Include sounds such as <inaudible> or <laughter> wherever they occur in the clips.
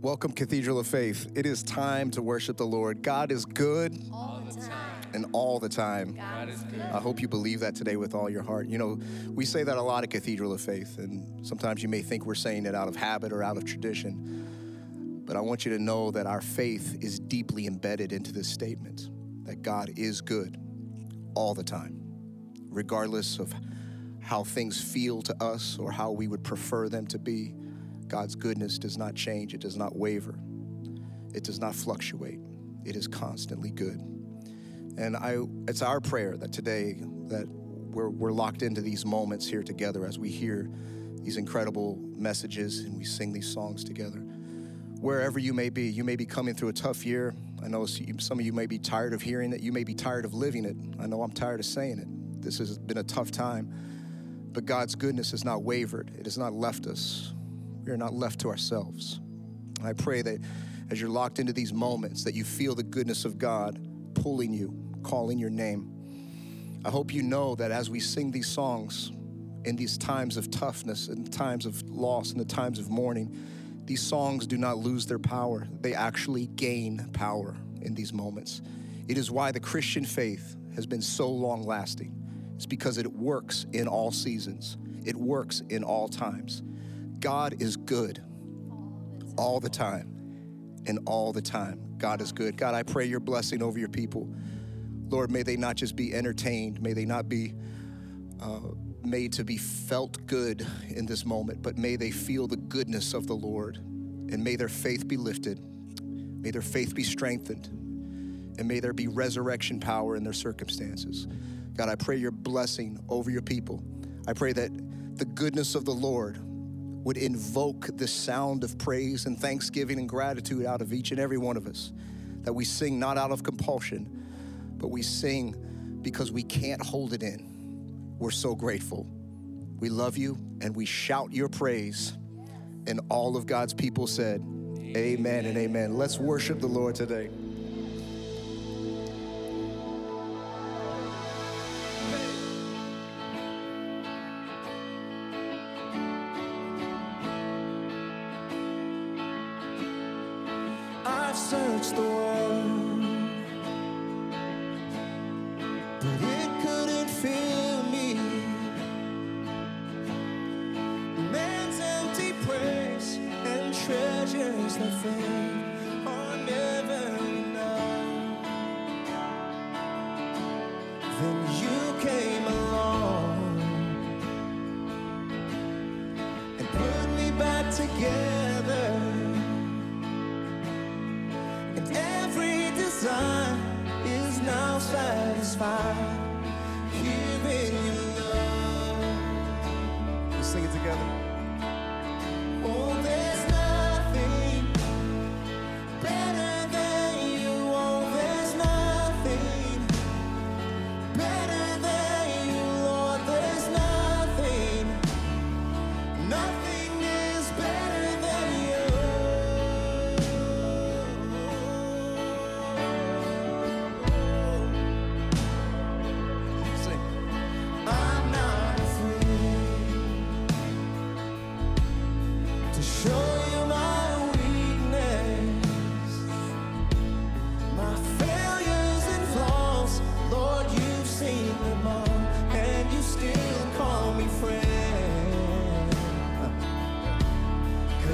Welcome, Cathedral of Faith. It is time to worship the Lord. God is good all the time. and all the time. God is good. I hope you believe that today with all your heart. You know, we say that a lot at Cathedral of Faith, and sometimes you may think we're saying it out of habit or out of tradition. But I want you to know that our faith is deeply embedded into this statement that God is good all the time, regardless of how things feel to us or how we would prefer them to be. God's goodness does not change, it does not waver, it does not fluctuate. It is constantly good. And I, it's our prayer that today that we're, we're locked into these moments here together as we hear these incredible messages and we sing these songs together. Wherever you may be, you may be coming through a tough year. I know some of you may be tired of hearing it. You may be tired of living it. I know I'm tired of saying it. This has been a tough time. But God's goodness has not wavered, it has not left us we are not left to ourselves. I pray that as you're locked into these moments, that you feel the goodness of God pulling you, calling your name. I hope you know that as we sing these songs in these times of toughness, and times of loss, and the times of mourning, these songs do not lose their power. They actually gain power in these moments. It is why the Christian faith has been so long lasting. It's because it works in all seasons, it works in all times. God is good all the time. And all the time, God is good. God, I pray your blessing over your people. Lord, may they not just be entertained, may they not be uh, made to be felt good in this moment, but may they feel the goodness of the Lord. And may their faith be lifted, may their faith be strengthened, and may there be resurrection power in their circumstances. God, I pray your blessing over your people. I pray that the goodness of the Lord would invoke the sound of praise and thanksgiving and gratitude out of each and every one of us. That we sing not out of compulsion, but we sing because we can't hold it in. We're so grateful. We love you and we shout your praise. And all of God's people said, Amen, amen and amen. Let's worship the Lord today.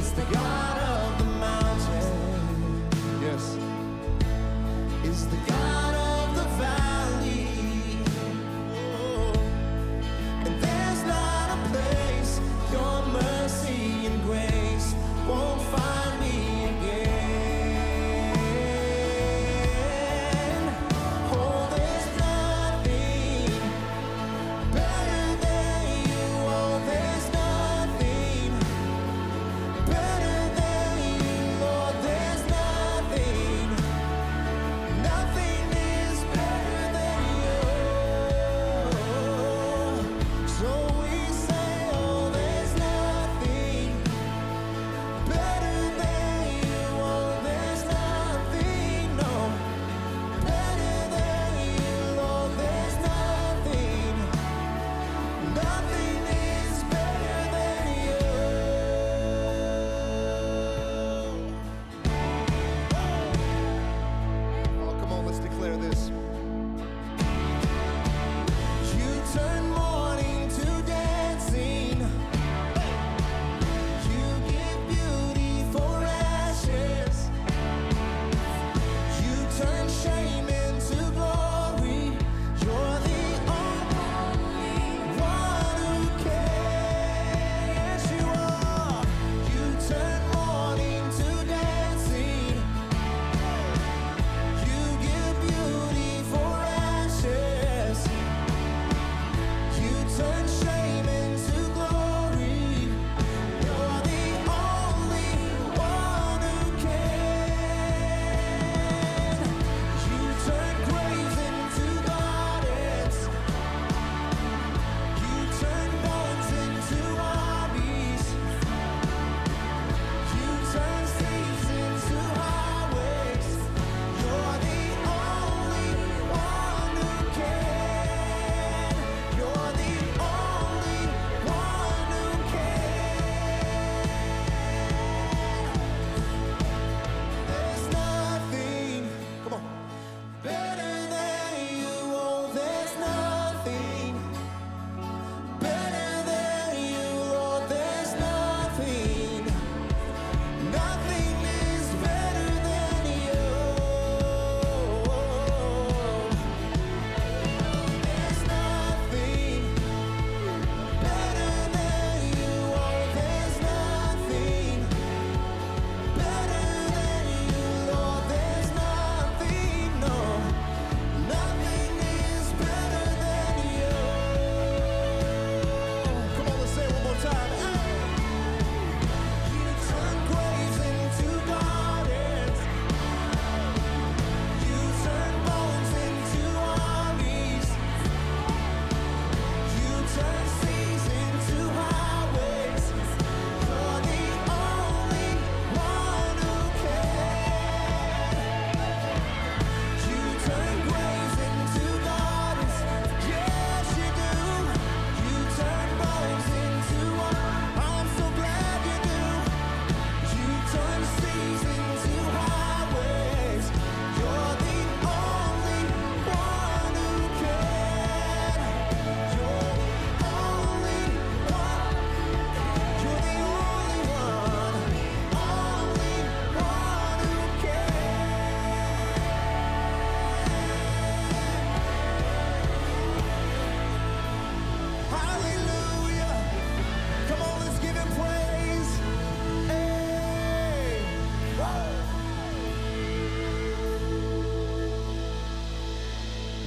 Cause the God of the mountain, Yes. is the God of the valley.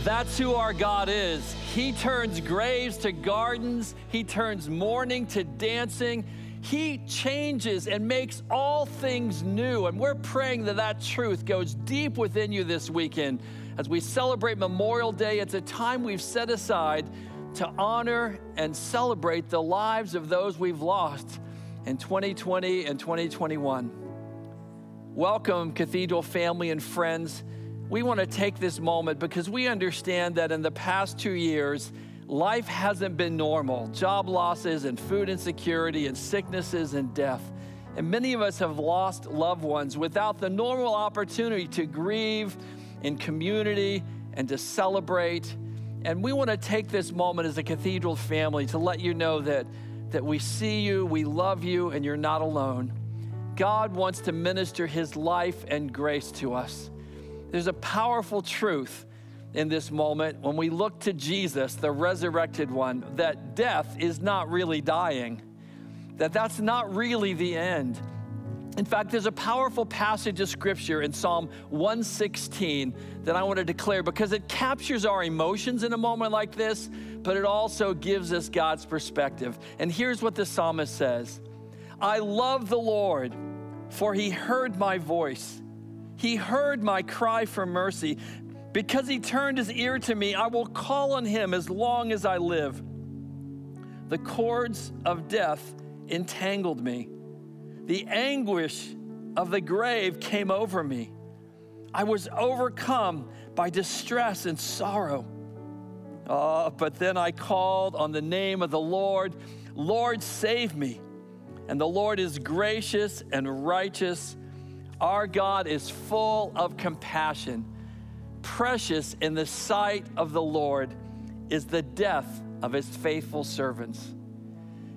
That's who our God is. He turns graves to gardens, He turns mourning to dancing. He changes and makes all things new. And we're praying that that truth goes deep within you this weekend. As we celebrate Memorial Day, it's a time we've set aside to honor and celebrate the lives of those we've lost in 2020 and 2021. Welcome, Cathedral family and friends. We want to take this moment because we understand that in the past two years, life hasn't been normal. Job losses and food insecurity and sicknesses and death. And many of us have lost loved ones without the normal opportunity to grieve in community and to celebrate. And we want to take this moment as a cathedral family to let you know that, that we see you, we love you, and you're not alone. God wants to minister his life and grace to us. There's a powerful truth in this moment when we look to Jesus, the resurrected one, that death is not really dying, that that's not really the end. In fact, there's a powerful passage of scripture in Psalm 116 that I want to declare because it captures our emotions in a moment like this, but it also gives us God's perspective. And here's what the psalmist says I love the Lord, for he heard my voice. He heard my cry for mercy. Because he turned his ear to me, I will call on him as long as I live. The cords of death entangled me. The anguish of the grave came over me. I was overcome by distress and sorrow. Oh, but then I called on the name of the Lord. Lord, save me. And the Lord is gracious and righteous. Our God is full of compassion precious in the sight of the Lord is the death of his faithful servants.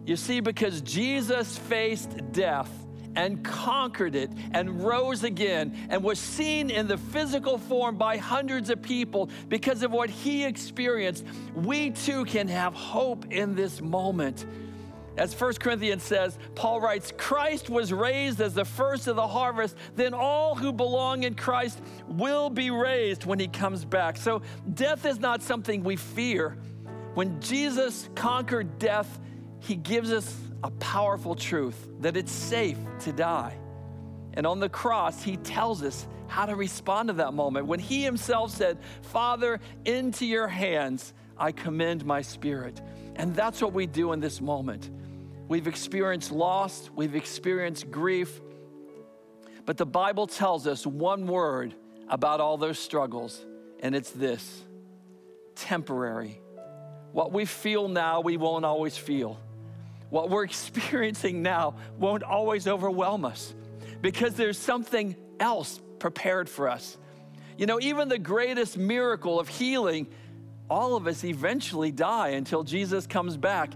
You see, because Jesus faced death and conquered it and rose again and was seen in the physical form by hundreds of people because of what he experienced, we too can have hope in this moment as 1 Corinthians says, Paul writes, Christ was raised as the first of the harvest, then all who belong in Christ will be raised when he comes back. So death is not something we fear. When Jesus conquered death, he gives us a powerful truth that it's safe to die. And on the cross, he tells us how to respond to that moment. When he himself said, Father, into your hands I commend my spirit. And that's what we do in this moment. We've experienced loss, we've experienced grief. But the Bible tells us one word about all those struggles, and it's this temporary. What we feel now, we won't always feel. What we're <laughs> experiencing now won't always overwhelm us because there's something else prepared for us. You know, even the greatest miracle of healing, all of us eventually die until Jesus comes back.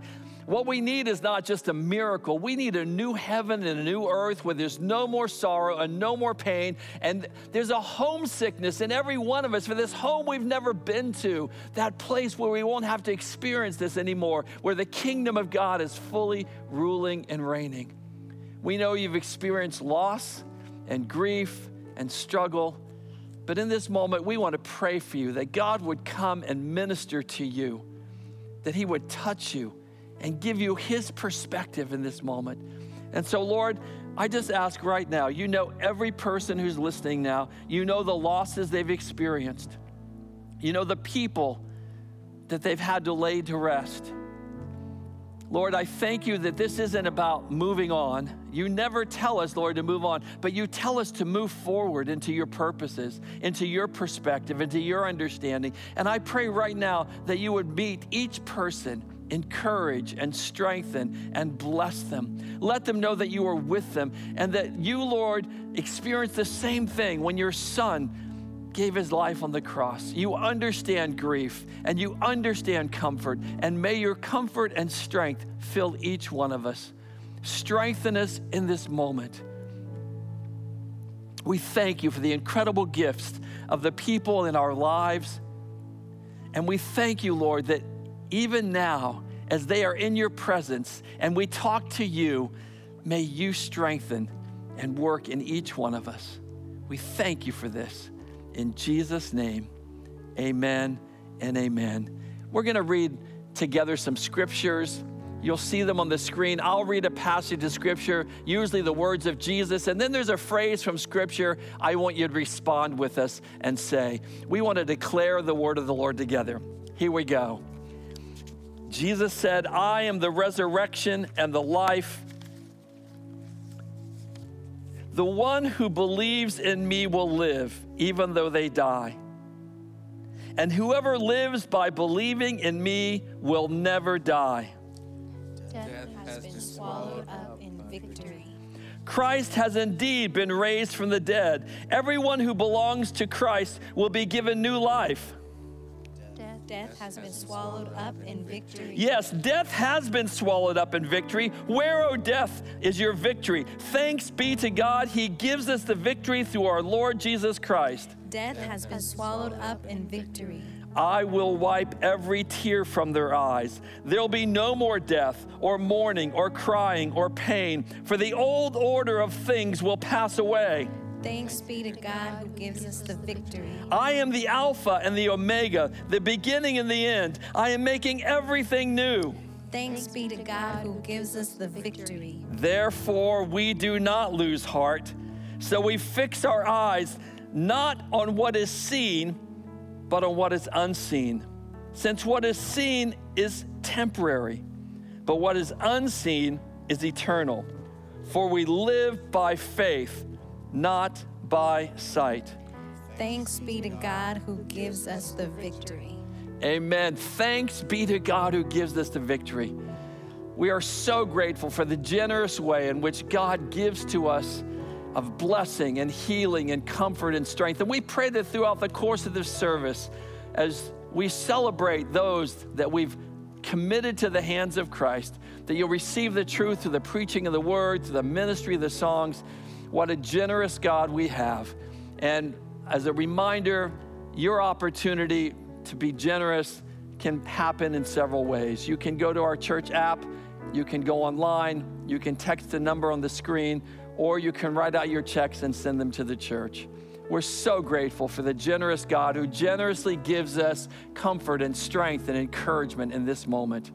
What we need is not just a miracle. We need a new heaven and a new earth where there's no more sorrow and no more pain. And there's a homesickness in every one of us for this home we've never been to, that place where we won't have to experience this anymore, where the kingdom of God is fully ruling and reigning. We know you've experienced loss and grief and struggle. But in this moment, we want to pray for you that God would come and minister to you, that He would touch you and give you His perspective in this moment. And so, Lord, I just ask right now, you know every person who's listening now, you know the losses they've experienced, you know the people that they've had to lay to rest. Lord, I thank you that this isn't about moving on. You never tell us, Lord, to move on, but you tell us to move forward into your purposes, into your perspective, into your understanding. And I pray right now that you would meet each person encourage and strengthen and bless them. Let them know that you are with them and that you, Lord, experienced the same thing when your son gave his life on the cross. You understand grief and you understand comfort, and may your comfort and strength fill each one of us. Strengthen us in this moment. We thank you for the incredible gifts of the people in our lives. And we thank you, Lord, that even now, as they are in your presence and we talk to you, may you strengthen and work in each one of us. We thank you for this. In Jesus' name, amen and amen. We're going to read together some scriptures. You'll see them on the screen. I'll read a passage of scripture, usually the words of Jesus, and then there's a phrase from scripture I want you to respond with us and say. We want to declare the word of the Lord together. Here we go. Jesus said, I am the resurrection and the life. The one who believes in me will live, even though they die. And whoever lives by believing in me will never die. Death has been swallowed up in victory. Christ has indeed been raised from the dead. Everyone who belongs to Christ will be given new life. Death has been swallowed up in victory. Yes, death has been swallowed up in victory. Where, O death, is your victory? Thanks be to God, He gives us the victory through our Lord Jesus Christ. Death has been swallowed up in victory. I will wipe every tear from their eyes. There'll be no more death, or mourning, or crying, or pain, for the old order of things will pass away. Thanks be to God who gives us the victory. I am the Alpha and the Omega, the beginning and the end. I am making everything new. Thanks be to God who gives us the victory. Therefore, we do not lose heart. So we fix our eyes not on what is seen, but on what is unseen. Since what is seen is temporary, but what is unseen is eternal. For we live by faith not by sight. Thanks be to God who gives us the victory. Amen. Thanks be to God who gives us the victory. We are so grateful for the generous way in which God gives to us of blessing and healing and comfort and strength. And we pray that throughout the course of this service, as we celebrate those that we've committed to the hands of Christ, that you'll receive the truth through the preaching of the word, through the ministry of the songs, what a generous God we have. And as a reminder, your opportunity to be generous can happen in several ways. You can go to our church app, you can go online, you can text the number on the screen, or you can write out your checks and send them to the church. We're so grateful for the generous God who generously gives us comfort and strength and encouragement in this moment.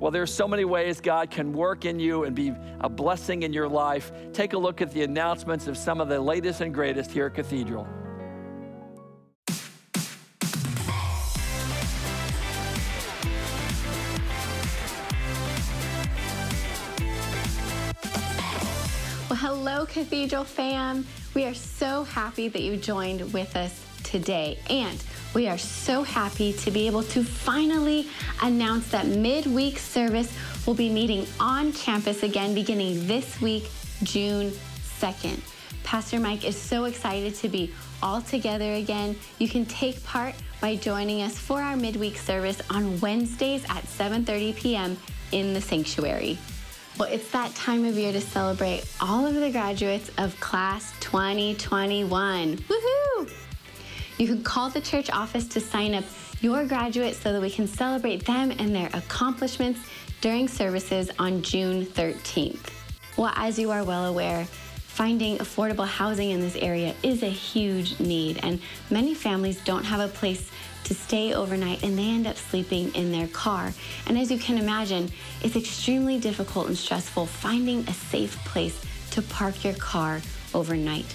Well, there's so many ways God can work in you and be a blessing in your life. Take a look at the announcements of some of the latest and greatest here at Cathedral. Well, hello, Cathedral fam. We are so happy that you joined with us today. And we are so happy to be able to finally announce that midweek service will be meeting on campus again beginning this week, June 2nd. Pastor Mike is so excited to be all together again. You can take part by joining us for our midweek service on Wednesdays at 7:30 p.m. in the sanctuary. Well, it's that time of year to celebrate all of the graduates of class 2021. Woohoo! You can call the church office to sign up your graduates so that we can celebrate them and their accomplishments during services on June 13th. Well, as you are well aware, finding affordable housing in this area is a huge need, and many families don't have a place to stay overnight and they end up sleeping in their car. And as you can imagine, it's extremely difficult and stressful finding a safe place to park your car overnight.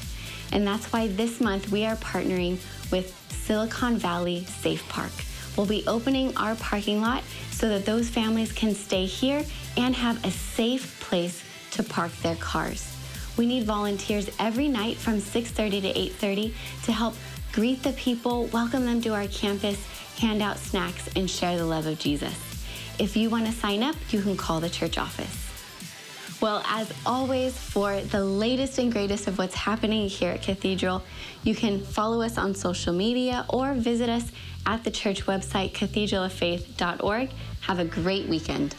And that's why this month we are partnering with Silicon Valley Safe Park. We'll be opening our parking lot so that those families can stay here and have a safe place to park their cars. We need volunteers every night from 6:30 to 8:30 to help greet the people, welcome them to our campus, hand out snacks, and share the love of Jesus. If you want to sign up, you can call the church office. Well, as always, for the latest and greatest of what's happening here at Cathedral, you can follow us on social media or visit us at the church website, cathedraloffaith.org. Have a great weekend.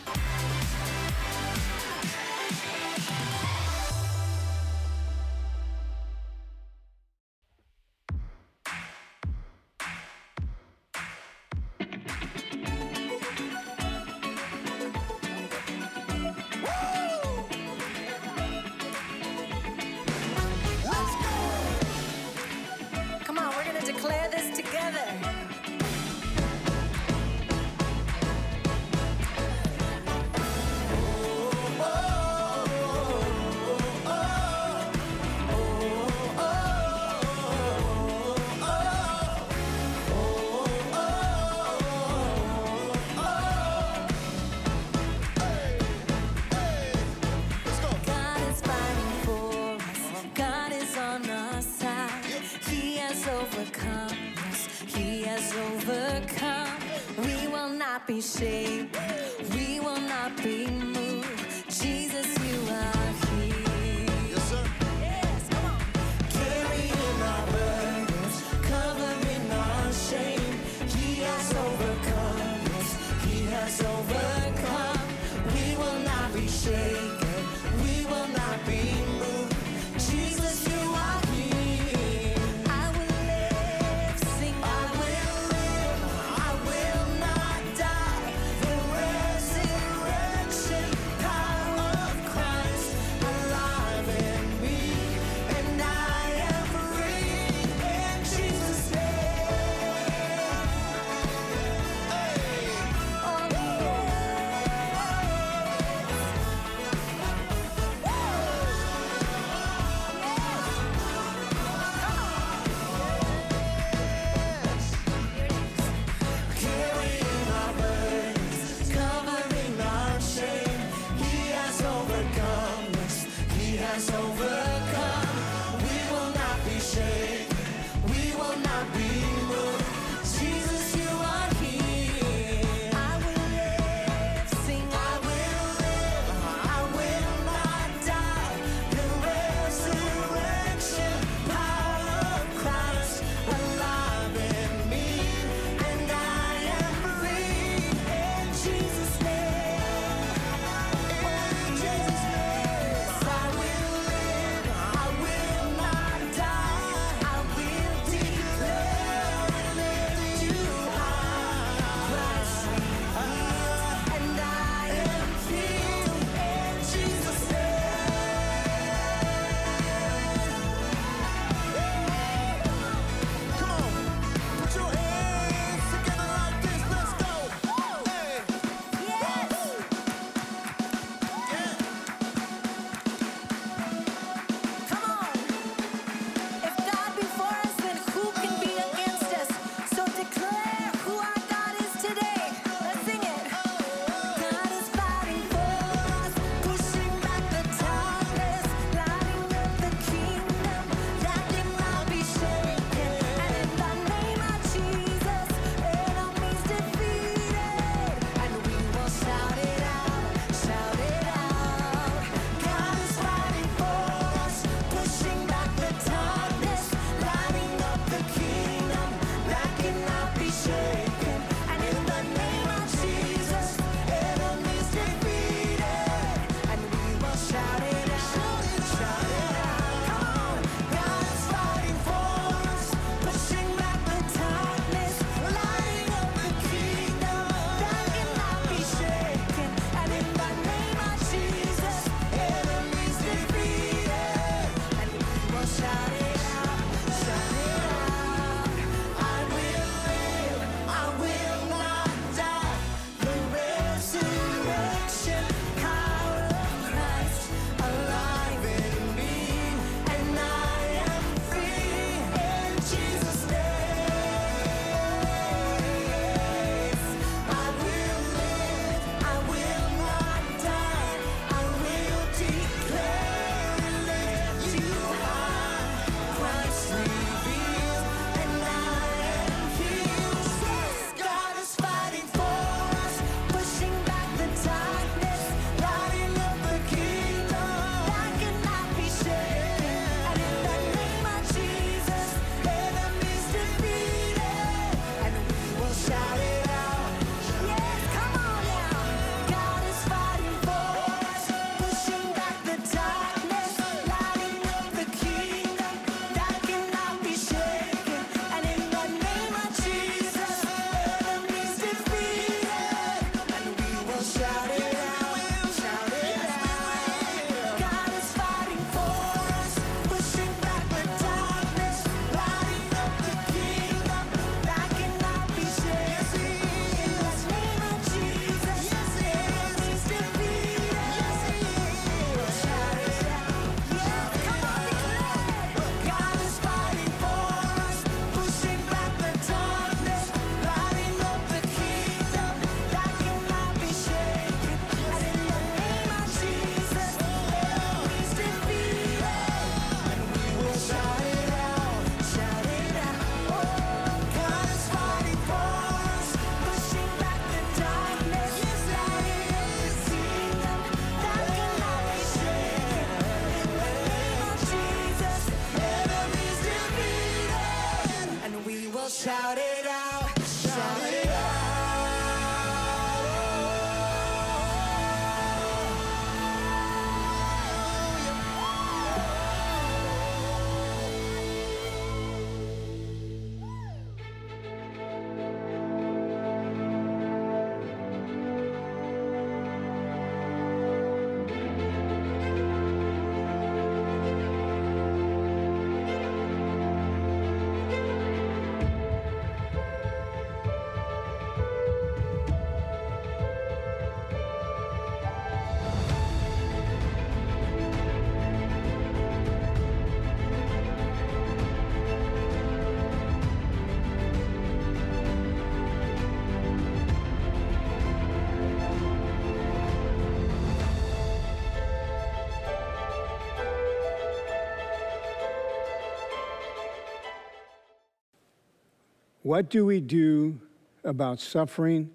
What do we do about suffering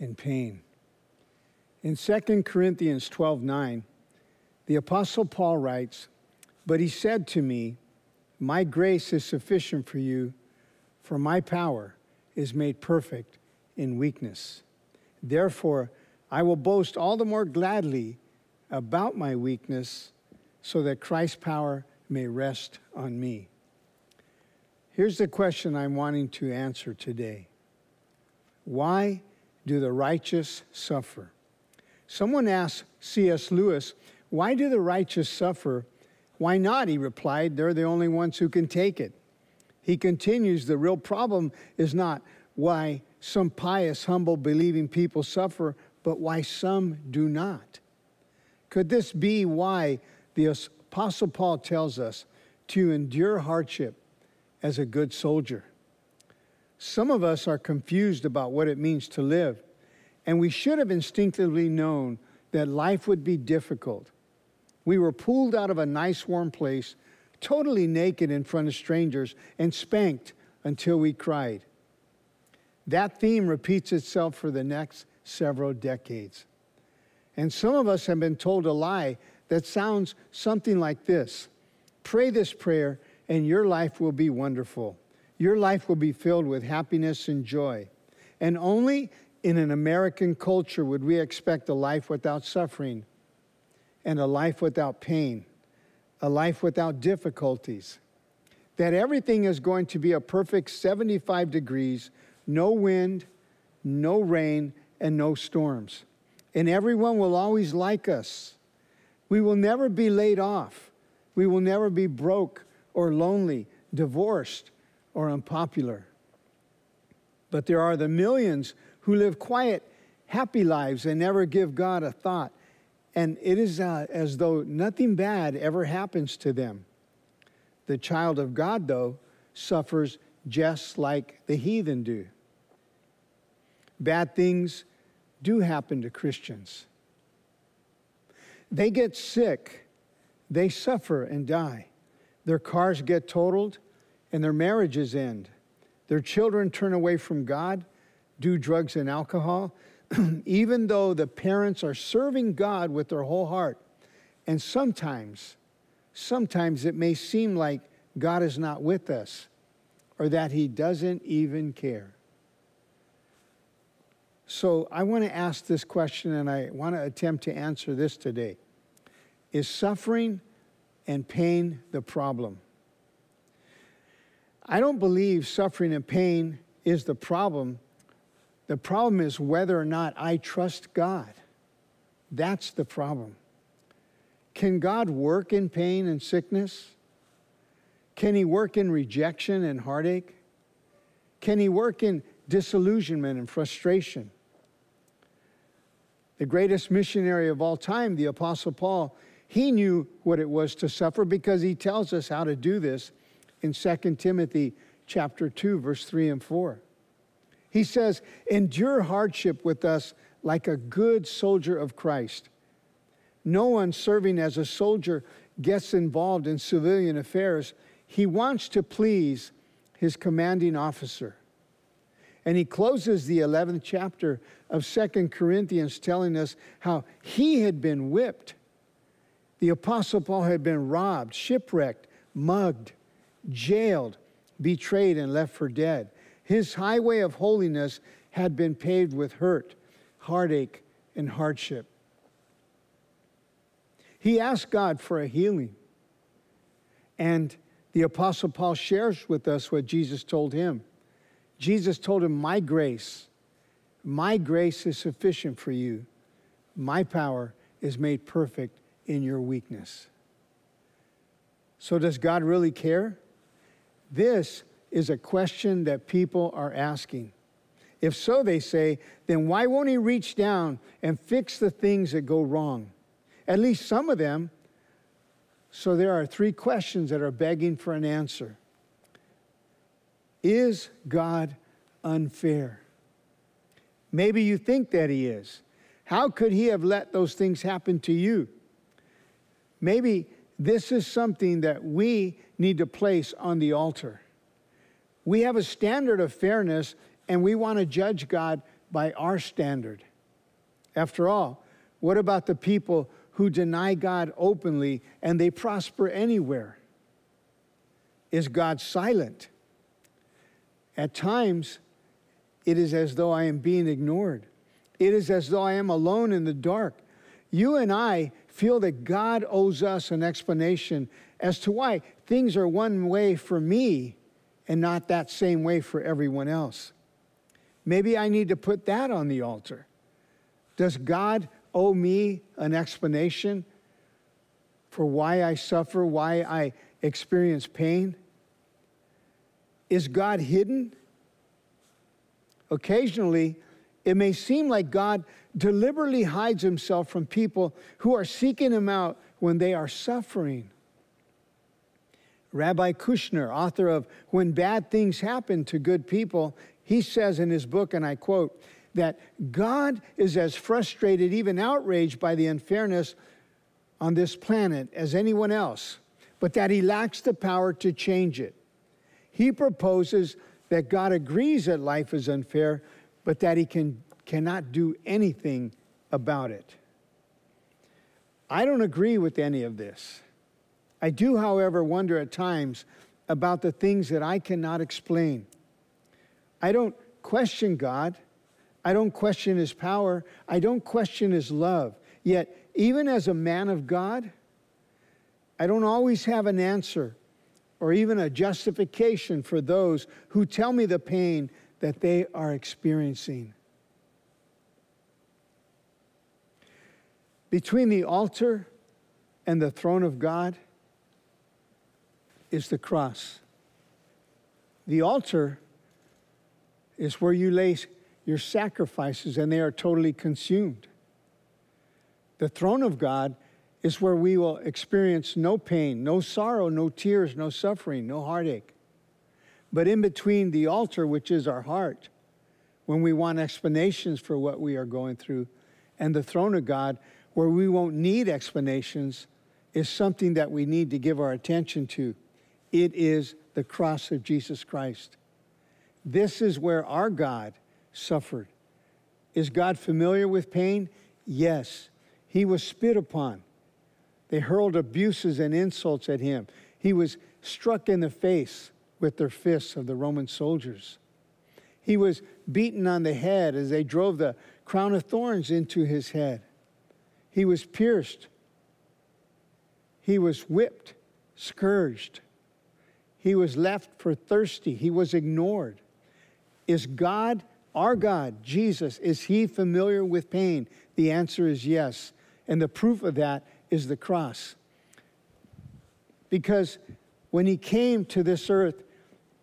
and pain? In 2 Corinthians 12 9, the Apostle Paul writes, But he said to me, My grace is sufficient for you, for my power is made perfect in weakness. Therefore, I will boast all the more gladly about my weakness, so that Christ's power may rest on me. Here's the question I'm wanting to answer today Why do the righteous suffer? Someone asked C.S. Lewis, Why do the righteous suffer? Why not? He replied, They're the only ones who can take it. He continues, The real problem is not why some pious, humble, believing people suffer, but why some do not. Could this be why the Apostle Paul tells us to endure hardship as a good soldier. Some of us are confused about what it means to live, and we should have instinctively known that life would be difficult. We were pulled out of a nice warm place, totally naked in front of strangers, and spanked until we cried. That theme repeats itself for the next several decades. And some of us have been told a lie that sounds something like this Pray this prayer and your life will be wonderful. Your life will be filled with happiness and joy. And only in an American culture would we expect a life without suffering and a life without pain, a life without difficulties. That everything is going to be a perfect 75 degrees, no wind, no rain, and no storms. And everyone will always like us. We will never be laid off. We will never be broke or lonely, divorced, or unpopular. But there are the millions who live quiet, happy lives and never give God a thought. And it is uh, as though nothing bad ever happens to them. The child of God, though, suffers just like the heathen do. Bad things do happen to Christians. They get sick, they suffer and die. Their cars get totaled and their marriages end. Their children turn away from God, do drugs and alcohol, <clears throat> even though the parents are serving God with their whole heart. And sometimes, sometimes it may seem like God is not with us or that He doesn't even care. So I want to ask this question and I want to attempt to answer this today. Is suffering and pain the problem. I don't believe suffering and pain is the problem. The problem is whether or not I trust God. That's the problem. Can God work in pain and sickness? Can He work in rejection and heartache? Can He work in disillusionment and frustration? The greatest missionary of all time, the Apostle Paul, he knew what it was to suffer because he tells us how to do this in 2 Timothy chapter 2 verse 3 and 4. He says, "Endure hardship with us like a good soldier of Christ." No one serving as a soldier gets involved in civilian affairs. He wants to please his commanding officer. And he closes the 11th chapter of Second Corinthians telling us how he had been whipped the Apostle Paul had been robbed, shipwrecked, mugged, jailed, betrayed and left for dead. His highway of holiness had been paved with hurt, heartache, and hardship. He asked God for a healing. And the Apostle Paul shares with us what Jesus told him. Jesus told him, My grace, my grace is sufficient for you. My power is made perfect in your weakness. So, does God really care? This is a question that people are asking. If so, they say, then why won't He reach down and fix the things that go wrong? At least some of them. So, there are three questions that are begging for an answer Is God unfair? Maybe you think that He is. How could He have let those things happen to you? Maybe this is something that we need to place on the altar. We have a standard of fairness and we want to judge God by our standard. After all, what about the people who deny God openly and they prosper anywhere? Is God silent? At times, it is as though I am being ignored. It is as though I am alone in the dark. You and I feel that God owes us an explanation as to why things are one way for me and not that same way for everyone else. Maybe I need to put that on the altar. Does God owe me an explanation for why I suffer, why I experience pain? Is God hidden? Occasionally, it may seem like God deliberately hides himself from people who are seeking him out when they are suffering. Rabbi Kushner, author of When Bad Things Happen to Good People, he says in his book, and I quote, that God is as frustrated, even outraged by the unfairness on this planet as anyone else, but that he lacks the power to change it. He proposes that God agrees that life is unfair, but that he can cannot do anything about it. I don't agree with any of this. I do, however, wonder at times about the things that I cannot explain. I don't question God. I don't question his power. I don't question his love. Yet, even as a man of God, I don't always have an answer or even a justification for those who tell me the pain that they are experiencing. Between the altar and the throne of God is the cross. The altar is where you lay your sacrifices and they are totally consumed. The throne of God is where we will experience no pain, no sorrow, no tears, no suffering, no heartache. But in between the altar, which is our heart, when we want explanations for what we are going through, and the throne of God, where we won't need explanations is something that we need to give our attention to. It is the cross of Jesus Christ. This is where our God suffered. Is God familiar with pain? Yes. He was spit upon. They hurled abuses and insults at him. He was struck in the face with their fists of the Roman soldiers. He was beaten on the head as they drove the crown of thorns into his head. He was pierced. He was whipped, scourged. He was left for thirsty. He was ignored. Is God, our God, Jesus, is he familiar with pain? The answer is yes. And the proof of that is the cross. Because when he came to this earth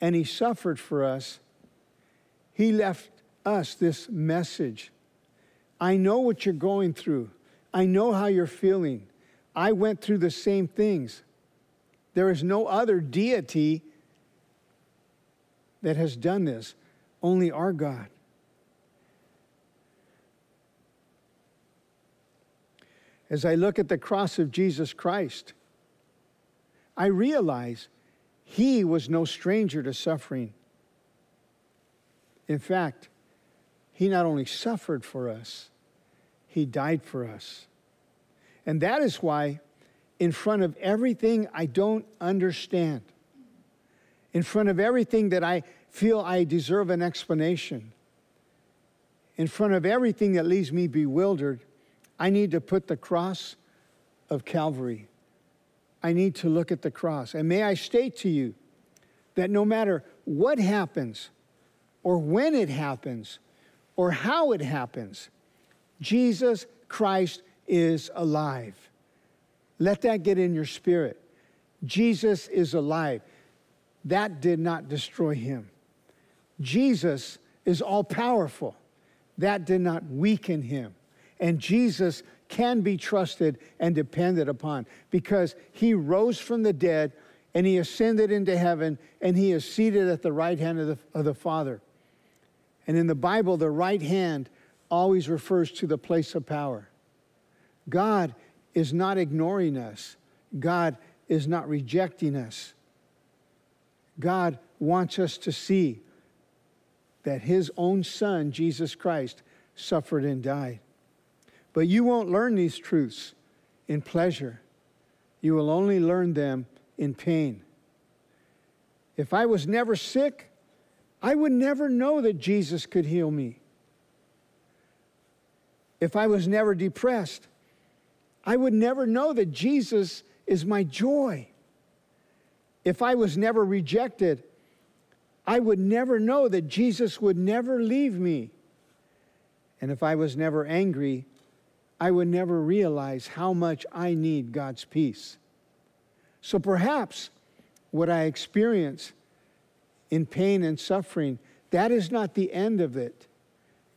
and he suffered for us, he left us this message I know what you're going through. I know how you're feeling. I went through the same things. There is no other deity that has done this, only our God. As I look at the cross of Jesus Christ, I realize he was no stranger to suffering. In fact, he not only suffered for us, he died for us. And that is why, in front of everything I don't understand, in front of everything that I feel I deserve an explanation, in front of everything that leaves me bewildered, I need to put the cross of Calvary. I need to look at the cross. And may I state to you that no matter what happens, or when it happens, or how it happens, Jesus Christ is alive. Let that get in your spirit. Jesus is alive. That did not destroy him. Jesus is all powerful. That did not weaken him. And Jesus can be trusted and depended upon because he rose from the dead and he ascended into heaven and he is seated at the right hand of the, of the Father. And in the Bible, the right hand always refers to the place of power. God is not ignoring us, God is not rejecting us. God wants us to see that his own son, Jesus Christ, suffered and died. But you won't learn these truths in pleasure. You will only learn them in pain. If I was never sick, I would never know that Jesus could heal me. If I was never depressed, I would never know that Jesus is my joy. If I was never rejected, I would never know that Jesus would never leave me. And if I was never angry, I would never realize how much I need God's peace. So perhaps what I experience in pain and suffering, that is not the end of it.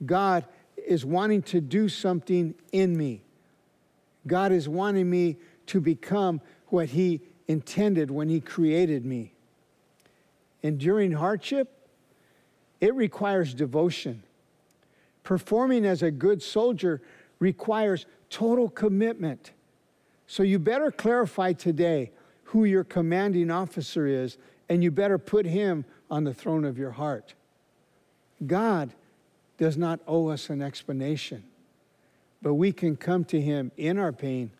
God is wanting to do something in me. God is wanting me to become what He intended when He created me. Enduring hardship, it requires devotion. Performing as a good soldier requires total commitment. So you better clarify today who your commanding officer is, and you better put him on the throne of your heart. God does not owe us an explanation, but we can come to him in our pain.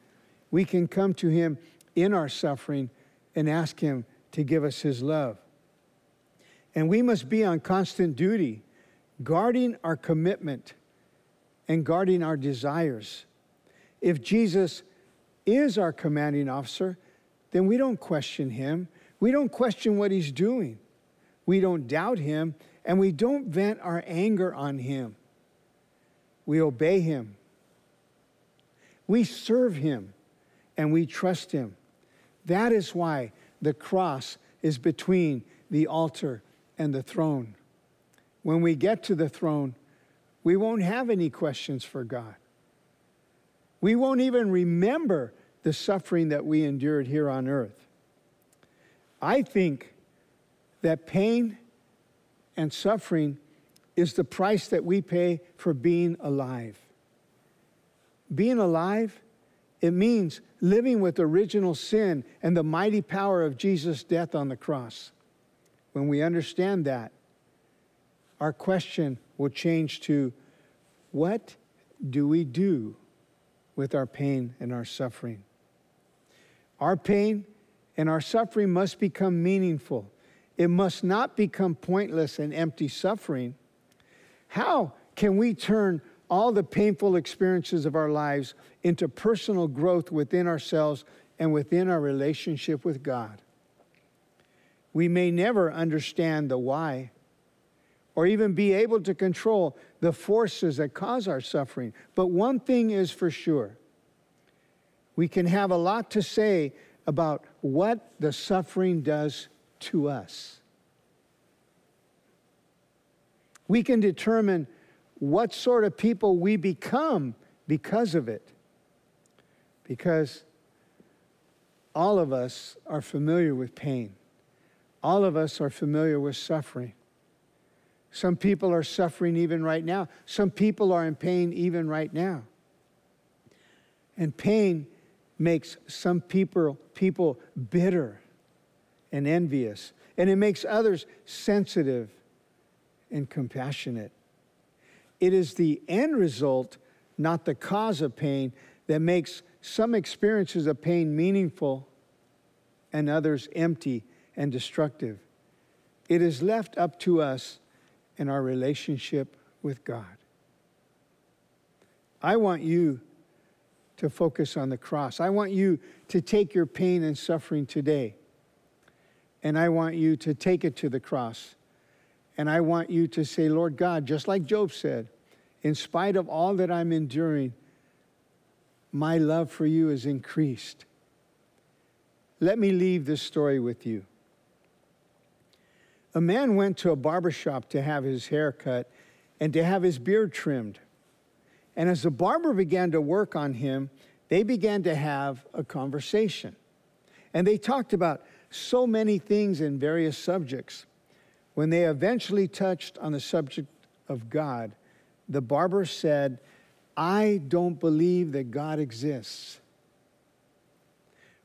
We can come to him in our suffering and ask him to give us his love. And we must be on constant duty, guarding our commitment and guarding our desires. If Jesus is our commanding officer, then we don't question him. We don't question what he's doing. We don't doubt him, and we don't vent our anger on him. We obey him. We serve him, and we trust him. That is why the cross is between the altar and the throne. When we get to the throne, we won't have any questions for God. We won't even remember the suffering that we endured here on earth. I think that pain and suffering is the price that we pay for being alive. Being alive, it means living with original sin and the mighty power of Jesus' death on the cross. When we understand that, our question will change to what do we do with our pain and our suffering? Our pain and our suffering must become meaningful. It must not become pointless and empty suffering. How can we turn all the painful experiences of our lives into personal growth within ourselves and within our relationship with God? We may never understand the why or even be able to control the forces that cause our suffering. But one thing is for sure we can have a lot to say about what the suffering does to us. We can determine what sort of people we become because of it. Because all of us are familiar with pain. All of us are familiar with suffering. Some people are suffering even right now. Some people are in pain even right now. And pain makes some people, people bitter and envious, and it makes others sensitive and compassionate. It is the end result, not the cause of pain, that makes some experiences of pain meaningful and others empty and destructive. It is left up to us in our relationship with God. I want you to focus on the cross. I want you to take your pain and suffering today, and I want you to take it to the cross. And I want you to say, Lord God, just like Job said, in spite of all that I'm enduring, my love for you is increased. Let me leave this story with you. A man went to a barber shop to have his hair cut and to have his beard trimmed. And as the barber began to work on him, they began to have a conversation. And they talked about so many things in various subjects. When they eventually touched on the subject of God, the barber said, I don't believe that God exists.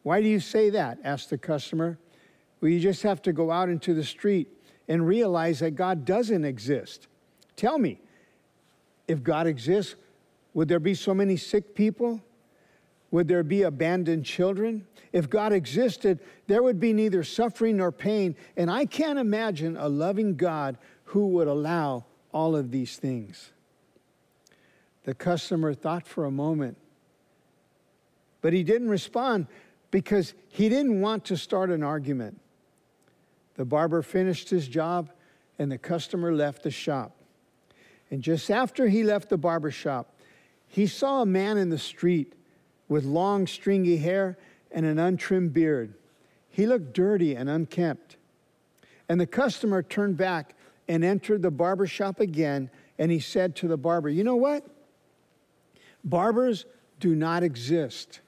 Why do you say that? asked the customer. Well, you just have to go out into the street and realize that God doesn't exist. Tell me, if God exists, would there be so many sick people? Would there be abandoned children? If God existed, there would be neither suffering nor pain. And I can't imagine a loving God who would allow all of these things. The customer thought for a moment, but he didn't respond because he didn't want to start an argument. The barber finished his job and the customer left the shop. And just after he left the barber shop, he saw a man in the street with long, stringy hair and an untrimmed beard. He looked dirty and unkempt. And the customer turned back and entered the barber shop again, and he said to the barber, You know what? Barbers do not exist.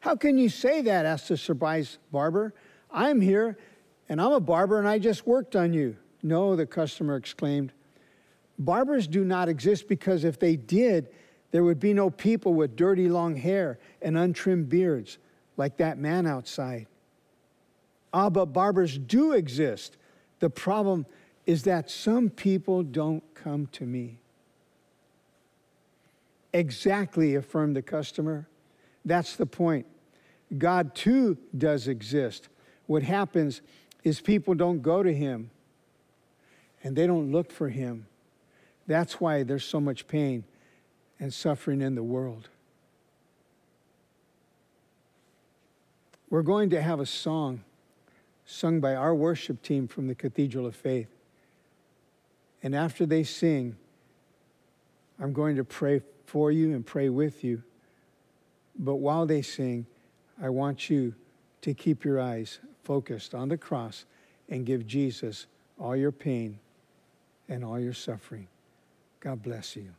How can you say that? asked the surprised barber. I'm here, and I'm a barber, and I just worked on you. No, the customer exclaimed. Barbers do not exist because if they did, there would be no people with dirty long hair and untrimmed beards like that man outside. Ah, but barbers do exist. The problem is that some people don't come to me. Exactly, affirmed the customer. That's the point. God too does exist. What happens is people don't go to him and they don't look for him. That's why there's so much pain and suffering in the world. We're going to have a song sung by our worship team from the Cathedral of Faith. And after they sing, I'm going to pray for you and pray with you. But while they sing, I want you to keep your eyes focused on the cross and give Jesus all your pain and all your suffering. God bless you.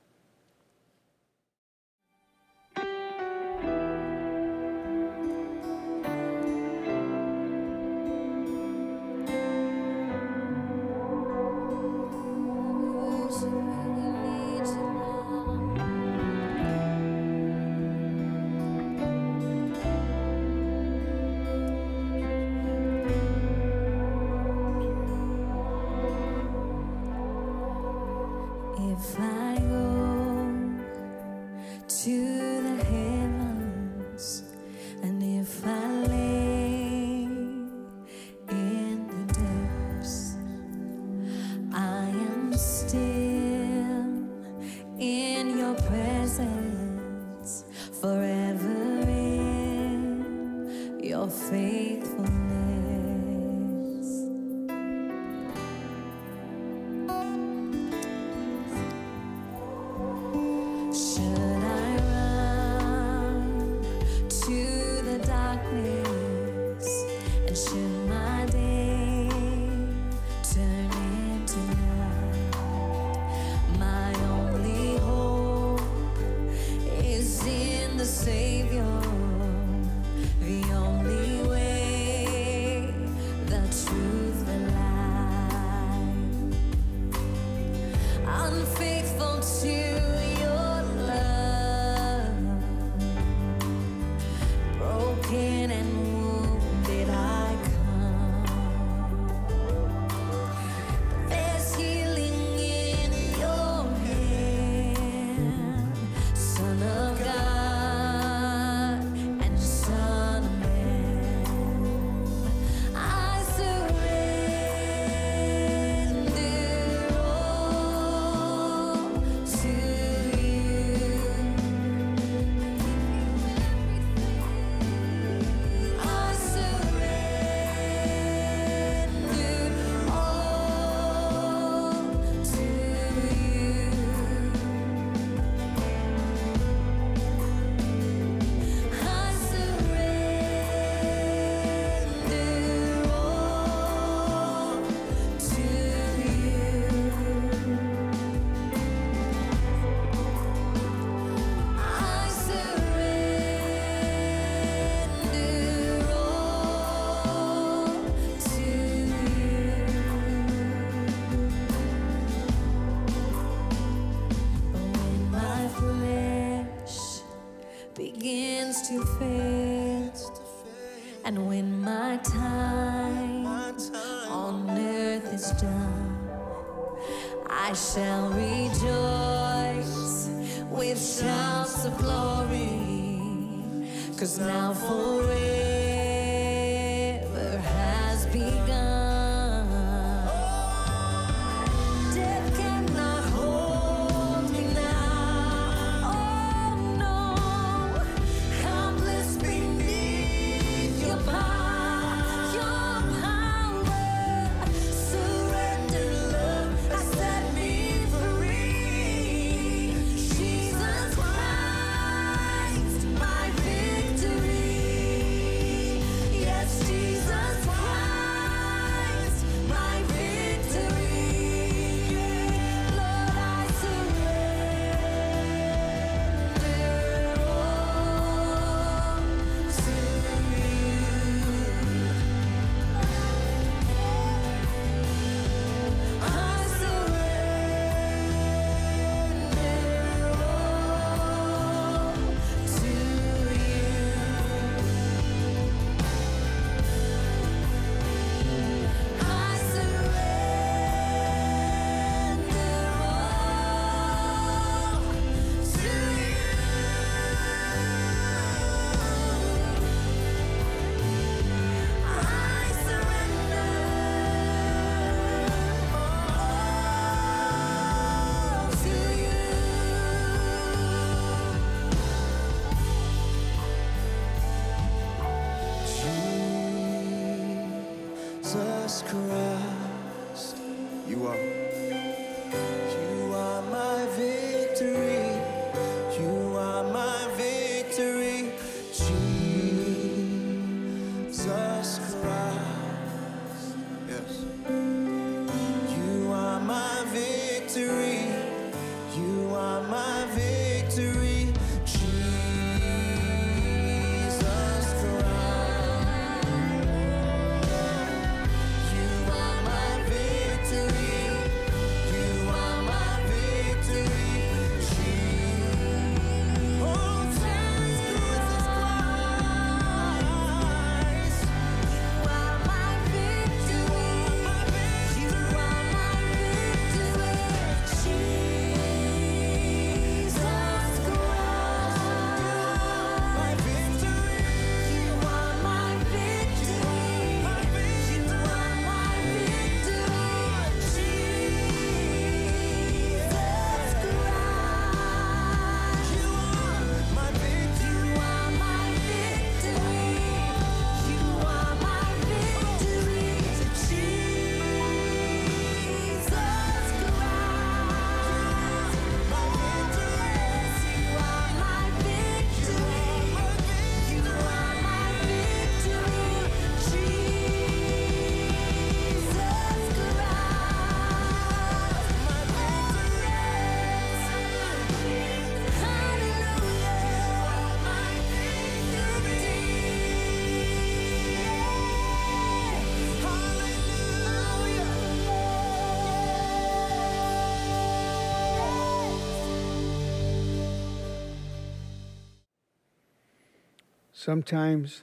Sometimes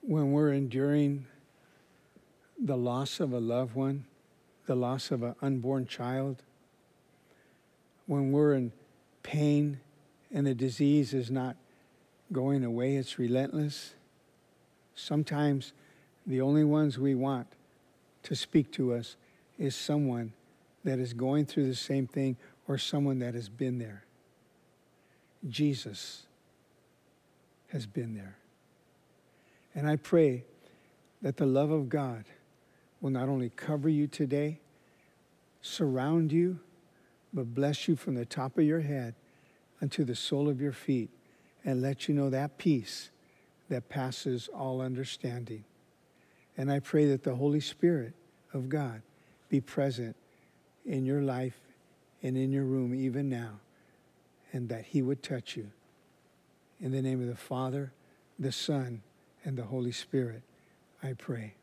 when we're enduring the loss of a loved one, the loss of an unborn child, when we're in pain and the disease is not going away, it's relentless, sometimes the only ones we want to speak to us is someone that is going through the same thing or someone that has been there. Jesus has been there. And I pray that the love of God will not only cover you today, surround you, but bless you from the top of your head unto the sole of your feet and let you know that peace that passes all understanding. And I pray that the Holy Spirit of God be present in your life and in your room even now, and that He would touch you. In the name of the Father, the Son, and the Holy Spirit, I pray.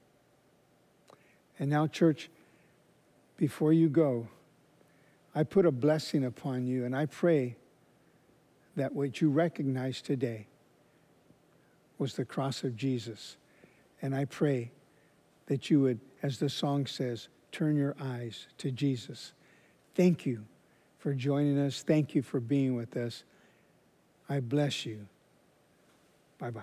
And now, church, before you go, I put a blessing upon you, and I pray that what you recognize today was the cross of Jesus. And I pray that you would, as the song says, turn your eyes to Jesus. Thank you for joining us. Thank you for being with us. I bless you. Bye bye.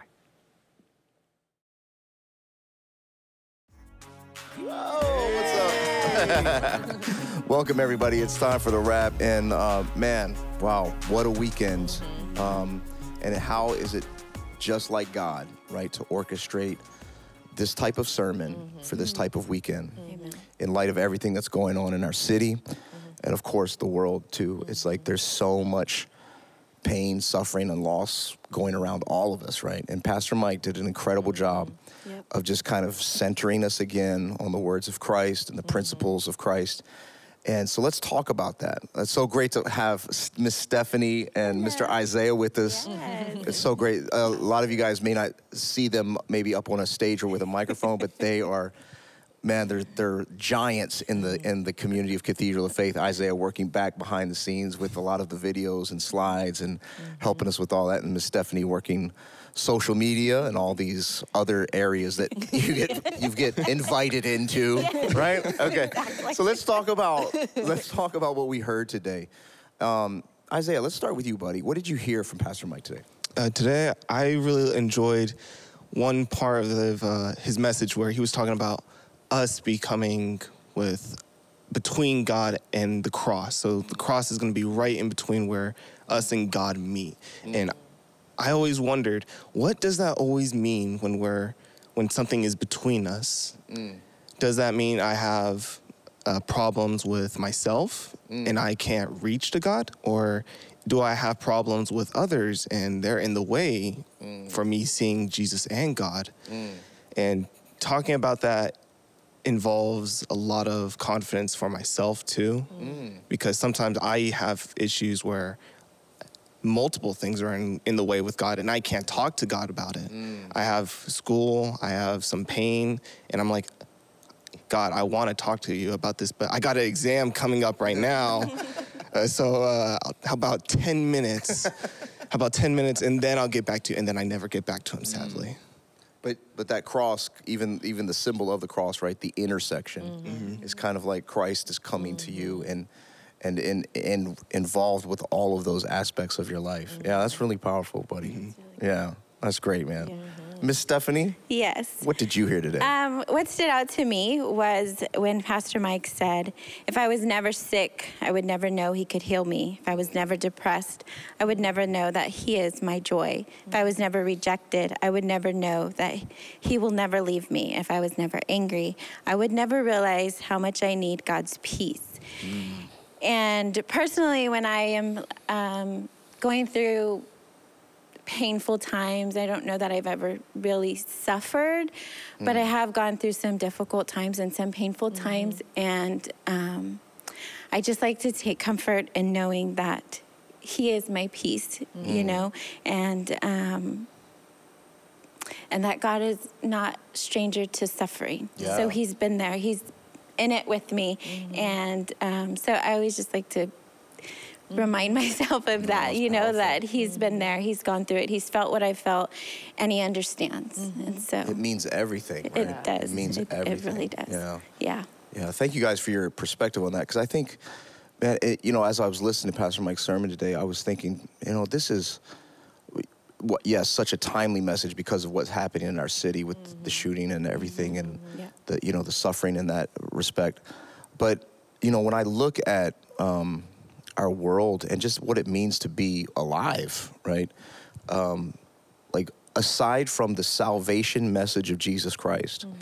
<laughs> Welcome, everybody. It's time for the wrap. And uh, man, wow, what a weekend. Um, and how is it just like God, right, to orchestrate this type of sermon for this type of weekend in light of everything that's going on in our city and, of course, the world, too. It's like there's so much pain, suffering, and loss going around all of us, right? And Pastor Mike did an incredible job of just kind of centering us again on the words of Christ and the mm-hmm. principles of Christ. And so let's talk about that. It's so great to have Miss Stephanie and Mr. Isaiah with us. It's so great. A lot of you guys may not see them maybe up on a stage or with a microphone, but they are man, they're they're giants in the in the community of Cathedral of Faith. Isaiah working back behind the scenes with a lot of the videos and slides and helping us with all that, and Miss Stephanie working social media and all these other areas that <laughs> you get you get invited into, <laughs> right? Okay. So let's talk about <laughs> let's talk about what we heard today. Um, Isaiah, let's start with you, buddy. What did you hear from Pastor Mike today? Uh, today, I really enjoyed one part of uh, his message where he was talking about us becoming with between God and the cross. So the cross is going to be right in between where us and God meet. Mm. And I always wondered, what does that always mean when we're when something is between us? Mm. Does that mean I have uh, problems with myself mm. and I can't reach to God, or do I have problems with others and they're in the way for me seeing Jesus and God? And talking about that involves a lot of confidence for myself too, because sometimes I have issues where multiple things are in, in the way with God and I can't talk to God about it. I have school, I have some pain, and I'm like, God, I want to talk to you about this, but I got an exam coming up right now. <laughs> Uh, so uh, how about 10 minutes? <laughs> how about 10 minutes and then I'll get back to you. And then I never get back to him, sadly. But but that cross, even even the symbol of the cross, right? The intersection mm-hmm. is kind of like Christ is coming to you mm-hmm. and and and and involved with all of those aspects of your life. Mm-hmm. Yeah, that's really powerful, buddy. Yeah, that's great, man. Miss Stephanie, Yes. what did you hear today? Um, what stood out to me was when Pastor Mike said, If I was never sick, I would never know he could heal me. If I was never depressed, I would never know that he is my joy. If I was never rejected, I would never know that he will never leave me. If I was never angry, I would never realize how much I need God's peace. And personally, when I am um, going through painful times. I don't know that I've ever really suffered, but I have gone through some difficult times and some painful times. And um, I just like to take comfort in knowing that He is my peace, you know, and um, and that God is not stranger to suffering. Yeah. So He's been there. He's in it with me, and um, so I always just like to Mm-hmm. remind <laughs> myself of that, that's you know, powerful. that he's been mm-hmm. there, he's gone through it, he's felt what I felt, and he understands. Mm-hmm. And so it means everything. it right? does. It means it, everything. It really does. Yeah. Yeah. Yeah, thank you guys for your perspective on that because I think, man, it, you know, as I was listening to Pastor Mike's sermon today, I was thinking, you know, this is, what, yes, such a timely message because of what's happening in our city with the shooting and everything, and Yeah. the you know the suffering in that respect. But you know, when I look at um, our world and just what it means to be alive, right? Um, like aside from the salvation message of Jesus Christ. Mm-hmm.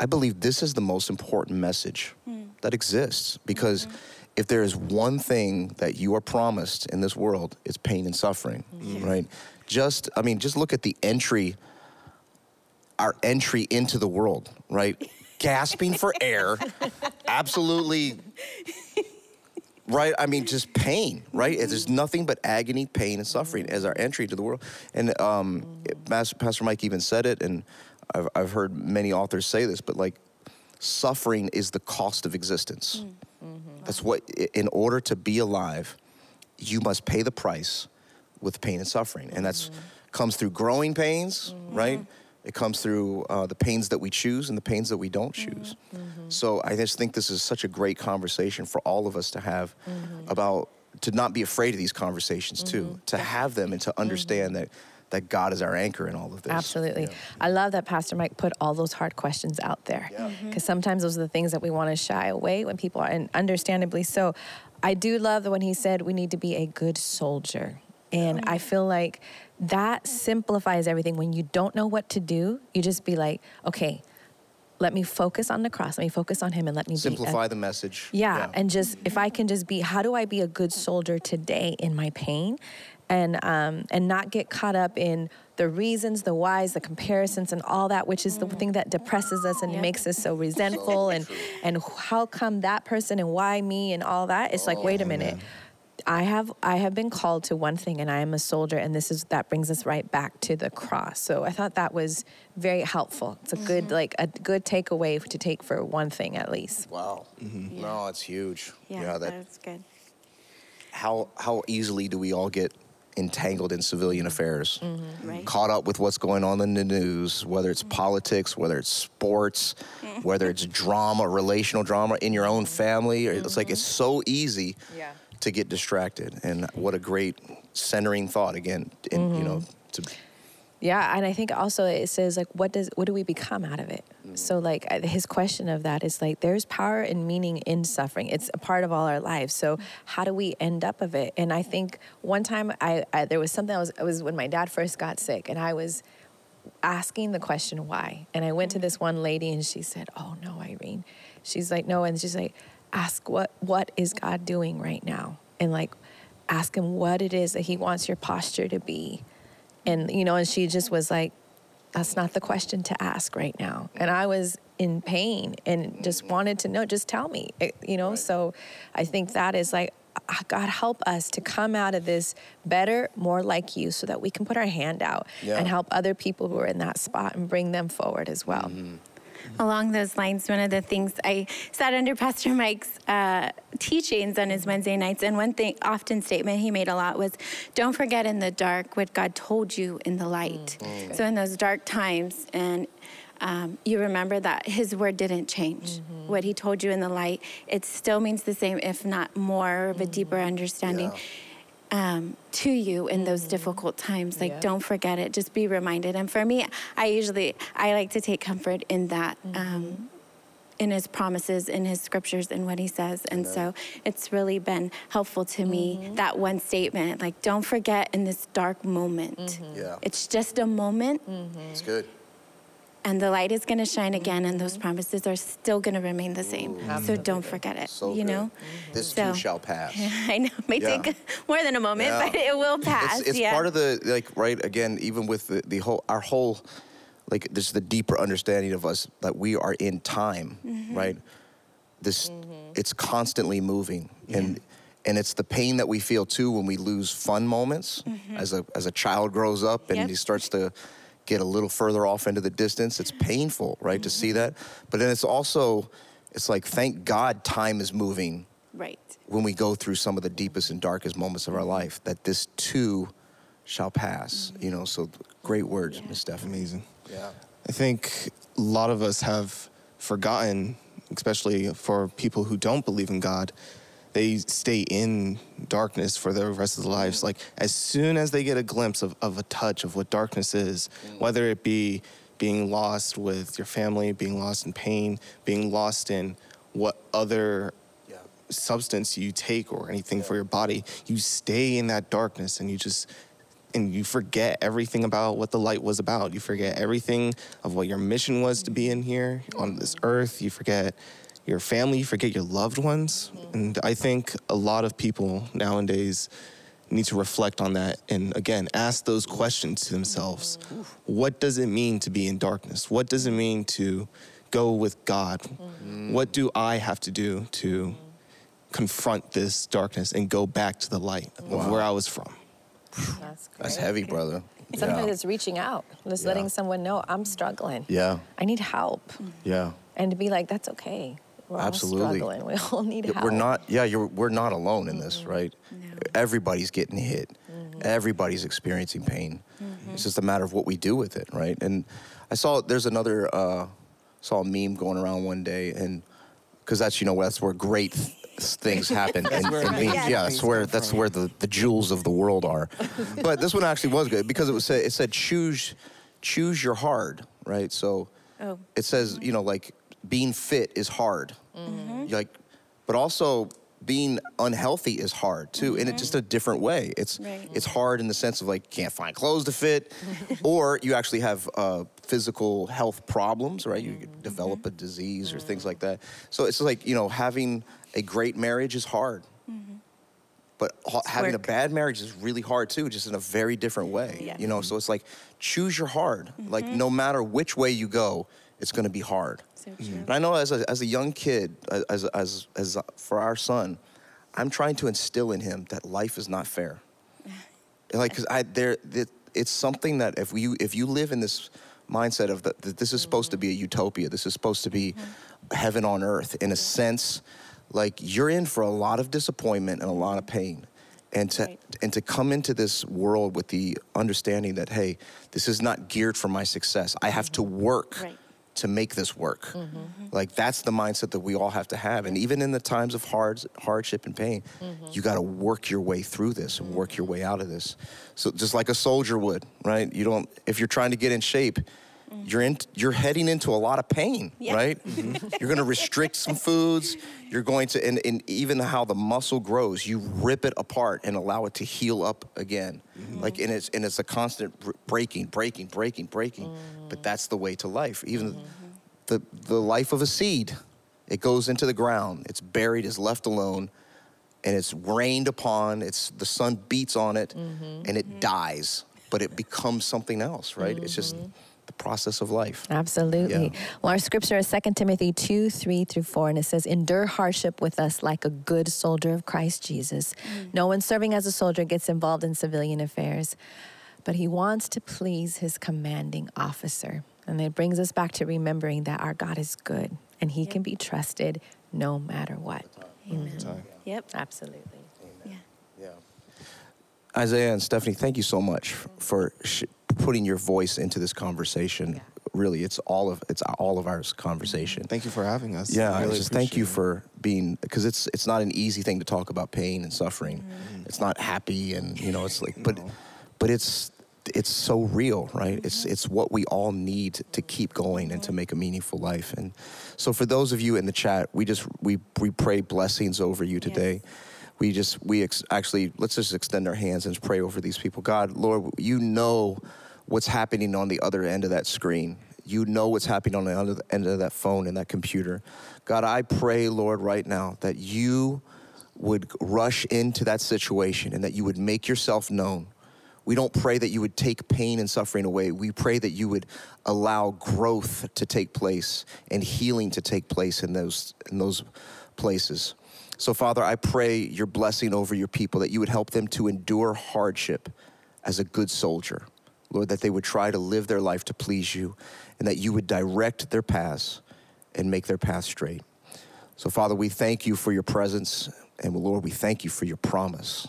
I believe this is the most important message mm. that exists because mm-hmm. if there is one thing that you are promised in this world, it's pain and suffering, mm-hmm. right? Just, I mean, just look at the entry, our entry into the world, right? <laughs> Gasping for air, absolutely, right? I mean, just pain, right? There's nothing but agony, pain, and suffering as our entry to the world. And um, Mas- Pastor Mike even said it, and I've, I've heard many authors say this, but like, suffering is the cost of existence. Mm, mm-hmm. That's what, in order to be alive, you must pay the price with pain and suffering. And that's mm-hmm. comes through growing pains, mm-hmm. right? It comes through uh, the pains that we choose and the pains that we don't mm-hmm. choose. Mm-hmm. So I just think this is such a great conversation for all of us to have mm-hmm. about to not be afraid of these conversations too, to have them and to understand that that God is our anchor in all of this. Absolutely. Yeah. I love that Pastor Mike put all those hard questions out there. Because sometimes those are the things that we want to shy away when people are, and understandably so. I do love that when he said we need to be a good soldier. And I feel like that simplifies everything. When you don't know what to do, you just be like, okay, let me focus on the cross. Let me focus on him and let me be. a- Simplify the message. yeah, and just if I can just be, how do I be a good soldier today in my pain, and um, and not get caught up in the reasons, the whys, the comparisons, and all that, which is the thing that depresses us and makes us so <laughs> resentful, and and how come that person and why me and all that? It's like, wait a minute. I have I have been called to one thing and I am a soldier and this is that brings us right back to the cross. So I thought that was very helpful. It's a good mm-hmm. like a good takeaway to take for one thing at least. Wow. Mm-hmm. No, it's huge. Yeah, that that's good. how how easily do we all get entangled in civilian affairs Mm-hmm. Right. caught up with what's going on in the news whether it's mm-hmm. politics whether it's sports <laughs> whether it's drama relational drama in your own family or it's like it's so easy Yeah. To get distracted and what a great centering thought again in you know mm-hmm. to Yeah, and I think also it says like, what does what do we become out of it? Mm-hmm. So like his question of that is like, there's power and meaning in suffering. It's a part of all our lives. So how do we end up of it? And I think one time I, I there was something I was it was when my dad first got sick, and I was asking the question why. And I went to mm-hmm. this one lady, and she said, "Oh no, Irene." She's like, "No," and she's like, "Ask what what is God doing right now?" And like, ask him what it is that He wants your posture to be. And you know and she just was like that's not the question to ask right now. And i was in pain and just wanted to know just tell me It- you know? So i think that is like ah, god help us to come out of this better more like you so that we can put our hand out Yeah. and help other people who are in that spot and bring them forward as well Along those lines, one of the things I sat under <laughs> Pastor Mike's uh, teachings on his Wednesday nights, and one thing, often statement he made a lot was, "Don't forget in the dark what God told you in the light." So in those dark times, and um, you remember that His word didn't change. What He told you in the light, it still means the same, if not more of a deeper understanding. Um, to you in those mm-hmm. difficult times. Like Yeah. don't forget it. Just be reminded. And for me i usually i like to take comfort in that um, mm-hmm. in his promises in his scriptures and what he says. And so it's really been helpful to me mm-hmm. that one statement like don't forget in this dark moment. Yeah. it's just a moment. It's good and the light is going to shine again and those promises are still going to remain the same so don't forget it so you good. know this So- too shall pass <laughs> i know it may Yeah. take more than a moment Yeah. but it will pass It's, it's yeah part of the like right again. Even with the, the whole our whole like this the deeper understanding of us that we are in time, Mm-hmm. right? This it's constantly moving and. And it's the pain that we feel too when we lose fun moments as a as a child grows up and Mm-hmm. Yep. he starts to get a little further off into the distance. It's painful, right, to Mm-hmm. see that. But then it's also it's like thank God time is moving right when we go through some of the deepest and darkest moments of our life that this too shall pass you know so great words miss stephanie Amazing. yeah I think a lot of us have forgotten, especially for people who don't believe in God, they stay in darkness for the rest of their lives. Mm. Like, as soon as they get a glimpse of, of a touch of what darkness is, mm. whether it be being lost with your family, being lost in pain, being lost in what other yeah substance you take or anything for your body, you stay in that darkness and you just and you forget everything about what the light was about. You forget everything of what your mission was to be in here on this mm. earth. You forget your family, you forget your loved ones. And I think a lot of people nowadays need to reflect on that and again ask those questions to themselves. What does it mean to be in darkness? What does it mean to go with God? What do I have to do to confront this darkness and go back to the light of where I was from? that's, that's heavy brother sometimes yeah. it's reaching out just Yeah. letting someone know i'm struggling yeah i need help yeah and to be like that's okay we're Absolutely. all struggling <laughs> We all need help. We're not yeah you're we're not alone in this mm-hmm. right everybody's getting hit mm-hmm. everybody's experiencing pain mm-hmm. It's just a matter of what we do with it, right? And I saw there's another uh, saw a meme going around one day, and because that's you know that's where great things happen. <laughs> and, where and memes, Yes. yeah, that's where that's where the, the jewels of the world are. <laughs> but this one actually was good because it was it said choose choose your hard, right? So Oh. it says you know like being fit is hard, Mm-hmm. like, but also being unhealthy is hard too, and it's just a different way. It's Right. it's hard in the sense of like can't find clothes to fit, <laughs> or you actually have uh, physical health problems, right? You could develop a disease or things mm-hmm. like that. So it's like you know having a great marriage is hard. But ha- having a bad marriage is really hard too, just in a very different way. Yeah. You know, so it's like choose your hard. Like no matter which way you go, it's going to be hard. So mm-hmm. true. And I know as a, as a young kid, as, as, as for our son, I'm trying to instill in him that life is not fair. <laughs> like, cause I, there, it, it's something that if you, if you live in this mindset of that, that this is supposed to be a utopia, this is supposed to be mm-hmm. heaven on earth in a sense, like you're in for a lot of disappointment and a lot of pain. And to, Right. and to come into this world with the understanding that, hey, this is not geared for my success. I have to work Right. To make this work. Mm-hmm. Like that's the mindset that we all have to have. And even in the times of hard, hardship and pain, mm-hmm. you got to work your way through this and work your mm-hmm. way out of this. So just like a soldier would, right? You don't if you're trying to get in shape, you're in you're heading into a lot of pain, Yeah. right? Mm-hmm. you're going to restrict some foods. You're going to and, and even how the muscle grows, you rip it apart and allow it to heal up again. Mm-hmm. Like and it's and it's a constant br- breaking, breaking, breaking, breaking. But mm. that's the way to life. Even mm-hmm. the the life of a seed, it goes into the ground. It's buried, is left alone, and it's rained upon. It's the sun beats on it, and it dies. But it becomes something else, right? It's just the process of life. Absolutely. Yeah. Well, our scripture is 2 Timothy 2 3 through 4, and it says, Endure hardship with us like a good soldier of Christ Jesus. Mm. No one serving as a soldier gets involved in civilian affairs, but he wants to please his commanding officer. And it brings us back to remembering that our God is good and he can be trusted no matter what. Amen. Yep. Absolutely. Yeah. Yeah. Isaiah and Stephanie, thank you so much for sh- putting your voice into this conversation. Really, it's all of it's all of our conversation. Thank you for having us. Yeah, I I really just thank you it. for being because it's it's not an easy thing to talk about pain and suffering. Mm-hmm. It's not happy and you know it's like but but it's it's so real, right? It's mm-hmm. it's what we all need to keep going and to make a meaningful life. And so for those of you in the chat, we just we we pray blessings over you today. We just we ex- actually let's just extend our hands and pray over these people. God, Lord, you know what's happening on the other end of that screen. You know what's happening on the other end of that phone and that computer. God, I pray, Lord, right now that you would rush into that situation and that you would make yourself known. We don't pray that you would take pain and suffering away. We pray that you would allow growth to take place and healing to take place in those in those places. So Father, I pray your blessing over your people that you would help them to endure hardship as a good soldier. Lord, that they would try to live their life to please you and that you would direct their paths and make their path straight. So, Father, we thank you for your presence. And Lord, we thank you for your promise.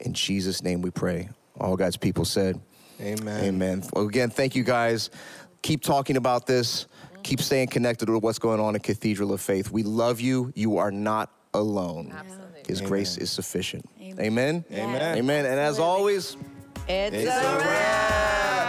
In Jesus' name we pray. All God's people said, Amen. Amen. Well, again, thank you guys. Keep talking about this. Keep staying connected with what's going on at Cathedral of Faith. We love you. You are not alone. His grace is sufficient. Amen. Amen. Amen. And as always, It's, It's a a wrap.